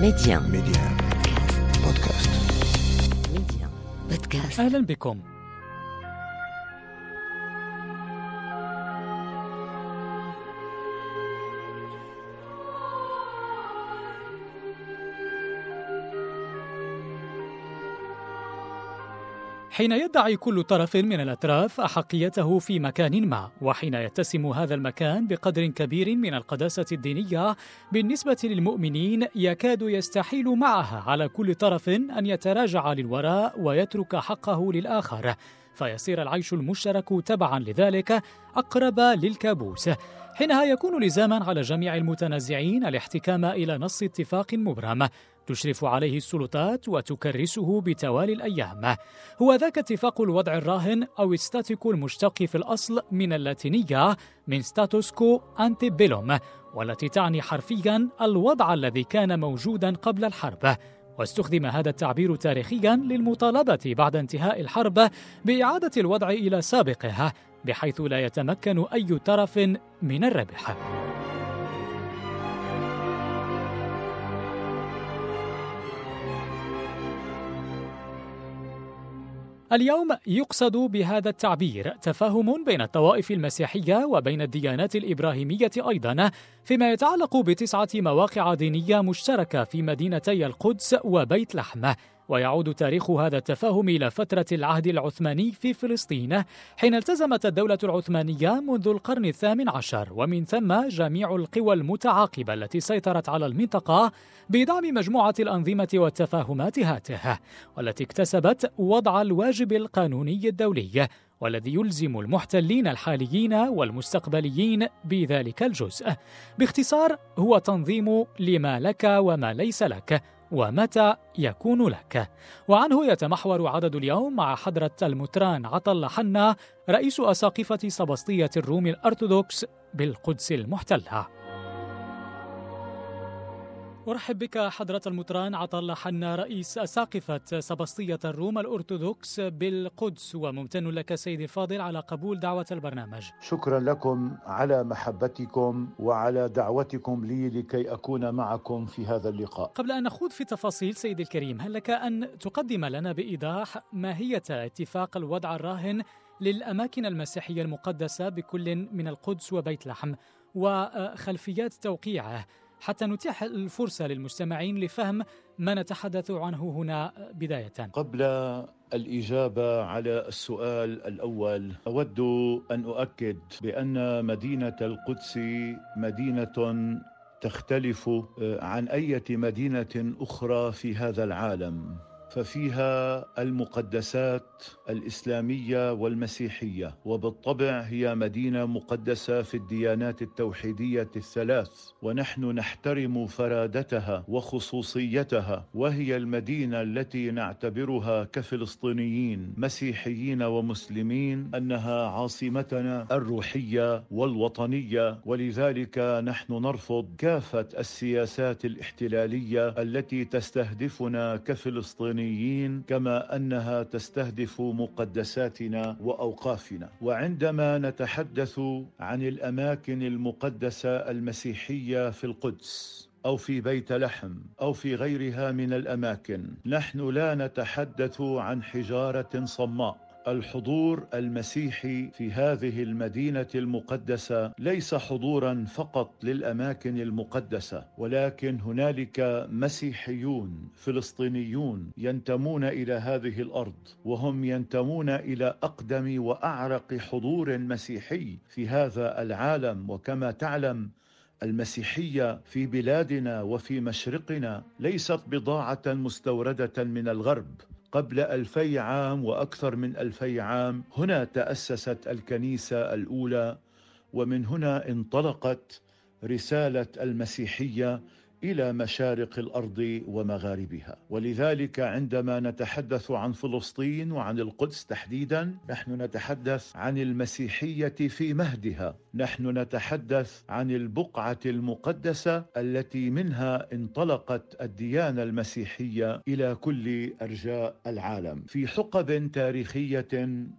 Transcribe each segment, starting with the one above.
ميديان ميديان بودكاست ميديان بودكاست أهلا بكم. حين يدعي كل طرف من الأطراف أحقيته في مكان ما وحين يتسم هذا المكان بقدر كبير من القداسة الدينية بالنسبة للمؤمنين يكاد يستحيل معها على كل طرف أن يتراجع للوراء ويترك حقه للآخر فيصير العيش المشترك تبعا لذلك أقرب للكابوس. حينها يكون لزاما على جميع المتنازعين الاحتكام إلى نص اتفاق مبرم تشرف عليه السلطات وتكرسه بتوالي الأيام. هو ذاك اتفاق الوضع الراهن أو ستاتيكو المشتق في الأصل من اللاتينية من ستاتوسكو أنتي بيلوم والتي تعني حرفيا الوضع الذي كان موجودا قبل الحرب. واستخدم هذا التعبير تاريخيا للمطالبة بعد انتهاء الحرب بإعادة الوضع إلى سابقه. بحيث لا يتمكن أي طرف من الربح. اليوم يقصد بهذا التعبير تفاهم بين الطوائف المسيحية وبين الديانات الإبراهيمية أيضا فيما يتعلق بتسعة مواقع دينية مشتركة في مدينتي القدس وبيت لحم ويعود تاريخ هذا التفاهم إلى فترة العهد العثماني في فلسطين حين التزمت الدولة العثمانية منذ القرن الثامن عشر ومن ثم جميع القوى المتعاقبة التي سيطرت على المنطقة بدعم مجموعة الأنظمة والتفاهمات هاته والتي اكتسبت وضع الواجب القانوني الدولي والذي يلزم المحتلين الحاليين والمستقبليين بذلك الجزء. باختصار هو تنظيم لما لك وما ليس لك ومتى يكون لك. وعنه يتمحور عدد اليوم مع حضرة المتران عطل حنا رئيس أساقفة سبسطية الروم الأرثوذكس بالقدس المحتلة. أرحب بك حضرة المطران عطل حنا رئيس أساقفة سبسطية الروم الأرثوذكس بالقدس وممتن لك سيدي الفاضل على قبول دعوة البرنامج شكرا لكم على محبتكم وعلى دعوتكم لي لكي أكون معكم في هذا اللقاء. قبل أن نخوض في تفاصيل سيدي الكريم هل لك أن تقدم لنا بإيضاح ماهية اتفاق الوضع الراهن للأماكن المسيحية المقدسة بكل من القدس وبيت لحم وخلفيات توقيعه حتى نتيح الفرصة للمستمعين لفهم ما نتحدث عنه هنا بداية. قبل الإجابة على السؤال الأول أود أن أؤكد بأن مدينة القدس مدينة تختلف عن أي مدينة أخرى في هذا العالم. ففيها المقدسات الإسلامية والمسيحية وبالطبع هي مدينة مقدسة في الديانات التوحيدية الثلاث ونحن نحترم فرادتها وخصوصيتها وهي المدينة التي نعتبرها كفلسطينيين مسيحيين ومسلمين أنها عاصمتنا الروحية والوطنية ولذلك نحن نرفض كافة السياسات الاحتلالية التي تستهدفنا كفلسطينيين. كما أنها تستهدف مقدساتنا وأوقافنا. وعندما نتحدث عن الأماكن المقدسة المسيحية في القدس أو في بيت لحم أو في غيرها من الأماكن نحن لا نتحدث عن حجارة صماء. الحضور المسيحي في هذه المدينة المقدسة ليس حضورا فقط للأماكن المقدسة ولكن هنالك مسيحيون فلسطينيون ينتمون إلى هذه الأرض وهم ينتمون إلى أقدم وأعرق حضور مسيحي في هذا العالم. وكما تعلم المسيحية في بلادنا وفي مشرقنا ليست بضاعة مستوردة من الغرب. قبل ألفي عام وأكثر من ألفي عام هنا تأسست الكنيسة الأولى ومن هنا انطلقت رسالة المسيحية إلى مشارق الأرض ومغاربها. ولذلك عندما نتحدث عن فلسطين وعن القدس تحديدا نحن نتحدث عن المسيحية في مهدها. نحن نتحدث عن البقعة المقدسة التي منها انطلقت الديانة المسيحية إلى كل أرجاء العالم. في حقب تاريخية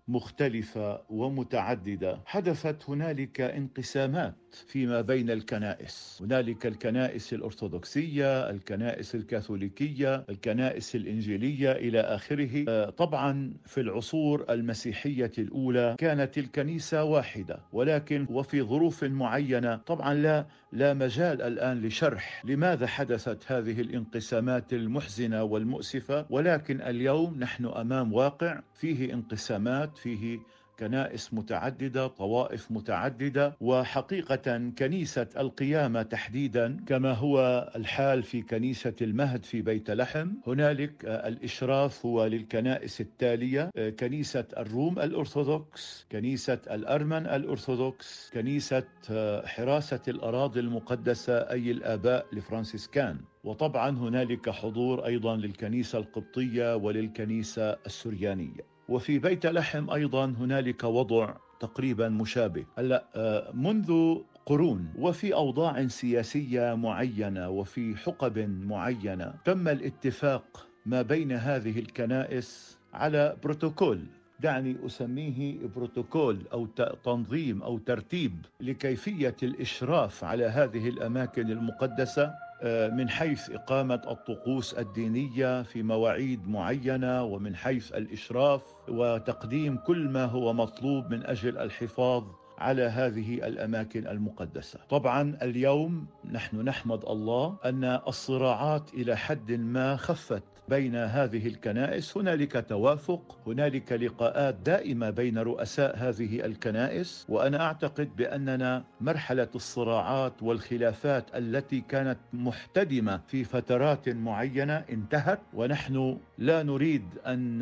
مختلفة ومتعددة حدثت هنالك انقسامات فيما بين الكنائس. هنالك الكنائس الأرثوذكسية الأرثوذكسية الكنائس الكاثوليكية الكنائس الإنجيلية إلى آخره. آه، طبعا في العصور المسيحية الأولى كانت الكنيسة واحدة ولكن وفي ظروف معينة طبعا لا لا مجال الآن لشرح لماذا حدثت هذه الانقسامات المحزنة والمؤسفة. ولكن اليوم نحن أمام واقع فيه انقسامات فيه كنائس متعددة طوائف متعددة وحقيقة كنيسة القيامة تحديدا كما هو الحال في كنيسة المهد في بيت لحم. هنالك الإشراف هو للكنائس التالية كنيسة الروم الأرثوذكس كنيسة الأرمن الأرثوذكس كنيسة حراسة الأراضي المقدسة أي الآباء لفرانسيسكان. وطبعا هنالك حضور أيضا للكنيسة القبطية وللكنيسة السريانية. وفي بيت لحم أيضا هنالك وضع تقريبا مشابه. هلا آه، منذ قرون وفي أوضاع سياسية معينة وفي حقب معينة تم الاتفاق ما بين هذه الكنائس على بروتوكول. دعني أسميه بروتوكول أو تنظيم أو ترتيب لكيفية الإشراف على هذه الأماكن المقدسة. من حيث إقامة الطقوس الدينية في مواعيد معينة ومن حيث الإشراف وتقديم كل ما هو مطلوب من أجل الحفاظ على هذه الأماكن المقدسة. طبعا اليوم نحن نحمد الله أن الصراعات إلى حد ما خفت بين هذه الكنائس هنالك توافق هنالك لقاءات دائمة بين رؤساء هذه الكنائس وأنا أعتقد بأننا مرحلة الصراعات والخلافات التي كانت محتدمة في فترات معينة انتهت ونحن لا نريد أن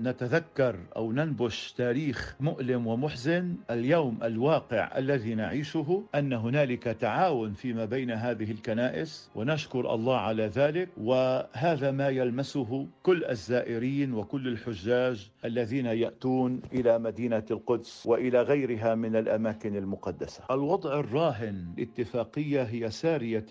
نتذكر أو ننبش تاريخ مؤلم ومحزن اليوم الواقع الذي نعيشه أن هنالك تعاون فيما بين هذه الكنائس ونشكر الله على ذلك وهذا ما يلمسه كل الزائرين وكل الحجاج الذين يأتون إلى مدينة القدس وإلى غيرها من الأماكن المقدسة. الوضع الراهن اتفاقيه هي سارية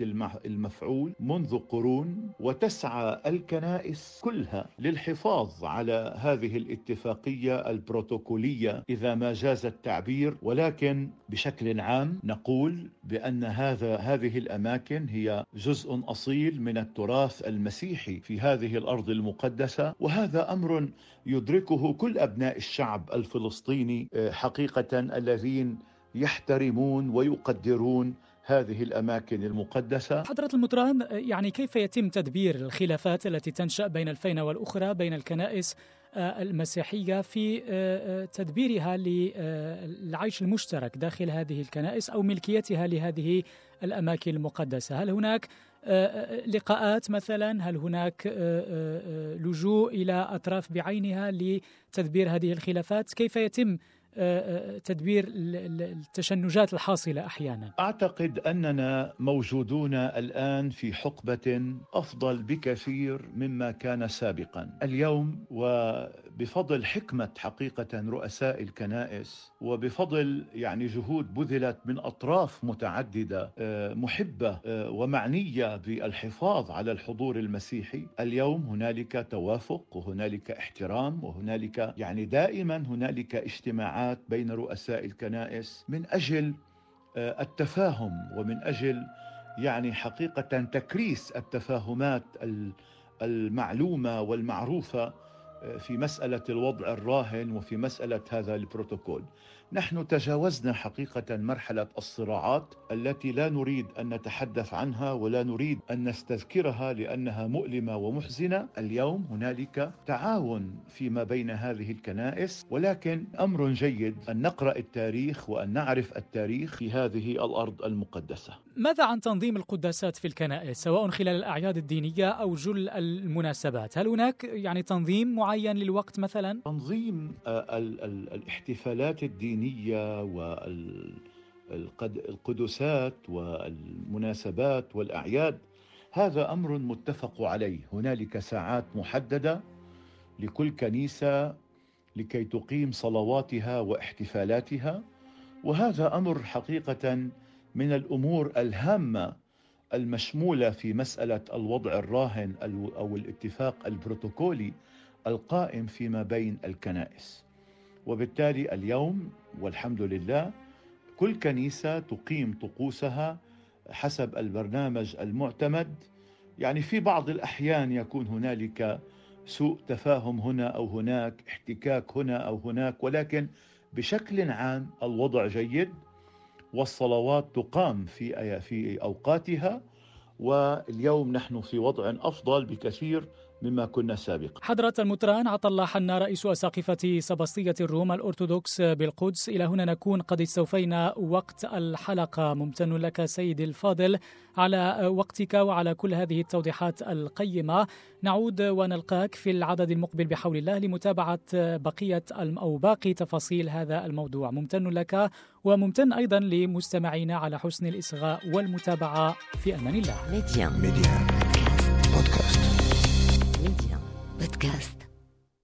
المفعول منذ قرون وتسعى الكنائس كلها للحفاظ على هذه الاتفاقية البروتوكولية إذا ما جاز التعبير ولكن بشكل عام نقول بأن هذا هذه الأماكن هي جزء أصيل من التراث المسيحي في هذه الأرض المقدسة وهذا أمر يدركه كل أبناء الشعب الفلسطيني آه، حقيقة الذين يحترمون ويقدرون هذه الأماكن المقدسة. حضرة المطران يعني كيف يتم تدبير الخلافات التي تنشأ بين الفينة والأخرى بين الكنائس آه، المسيحية في آه، تدبيرها للعيش المشترك داخل هذه الكنائس أو ملكيتها لهذه الأماكن المقدسة، هل هناك آه، آه، لقاءات مثلا؟ هل هناك آه، لجوء إلى أطراف بعينها لتدبير هذه الخلافات؟ كيف يتم تدبير التشنجات الحاصلة أحيانا. أعتقد أننا موجودون الآن في حقبة أفضل بكثير مما كان سابقا. اليوم وبفضل حكمة حقيقة رؤساء الكنائس وبفضل يعني جهود بذلت من أطراف متعددة محبة ومعنية بالحفاظ على الحضور المسيحي اليوم هنالك توافق وهنالك احترام وهنالك يعني دائما هنالك اجتماعات اجتماعات بين رؤساء الكنائس من أجل آه، التفاهم ومن أجل يعني حقيقة تكريس التفاهمات المعلومة والمعروفة. في مسألة الوضع الراهن وفي مسألة هذا البروتوكول. نحن تجاوزنا حقيقة مرحلة الصراعات التي لا نريد أن نتحدث عنها ولا نريد أن نستذكرها لأنها مؤلمة ومحزنة. اليوم هنالك تعاون فيما بين هذه الكنائس ولكن أمر جيد أن نقرأ التاريخ وأن نعرف التاريخ في هذه الأرض المقدسة. ماذا عن تنظيم القداسات في الكنائس سواء خلال الأعياد الدينية أو جل المناسبات؟ هل هناك يعني تنظيم معين للوقت مثلا؟ تنظيم آه، الاحتفالات الدينية والقدسات والمناسبات والأعياد هذا أمر متفق عليه هنالك ساعات محددة لكل كنيسة لكي تقيم صلواتها واحتفالاتها وهذا أمر حقيقة من الأمور الهامة المشمولة في مسألة الوضع الراهن أو الاتفاق البروتوكولي القائم فيما بين الكنائس. وبالتالي اليوم والحمد لله كل كنيسة تقيم طقوسها حسب البرنامج المعتمد. يعني في بعض الأحيان يكون هنالك سوء تفاهم هنا أو هناك احتكاك هنا أو هناك ولكن بشكل عام الوضع جيد والصلوات تقام في في أوقاتها. واليوم نحن في وضع أفضل بكثير مما كنا سابقا حضرة المطران عطا حنا رئيس أساقفة سبسطية الروم الأرثوذكس بالقدس. إلى هنا نكون. قد استوفينا وقت الحلقة. ممتن لك سيدي الفاضل على وقتك وعلى كل هذه التوضيحات القيمة. نعود ونلقاك في العدد المقبل بحول الله لمتابعة بقية أو باقي تفاصيل هذا الموضوع ممتن لك وممتن أيضا لمستمعينا على حسن الإصغاء والمتابعة. في أمان الله. ميديان ميديان بودكاست. ميديان بودكاست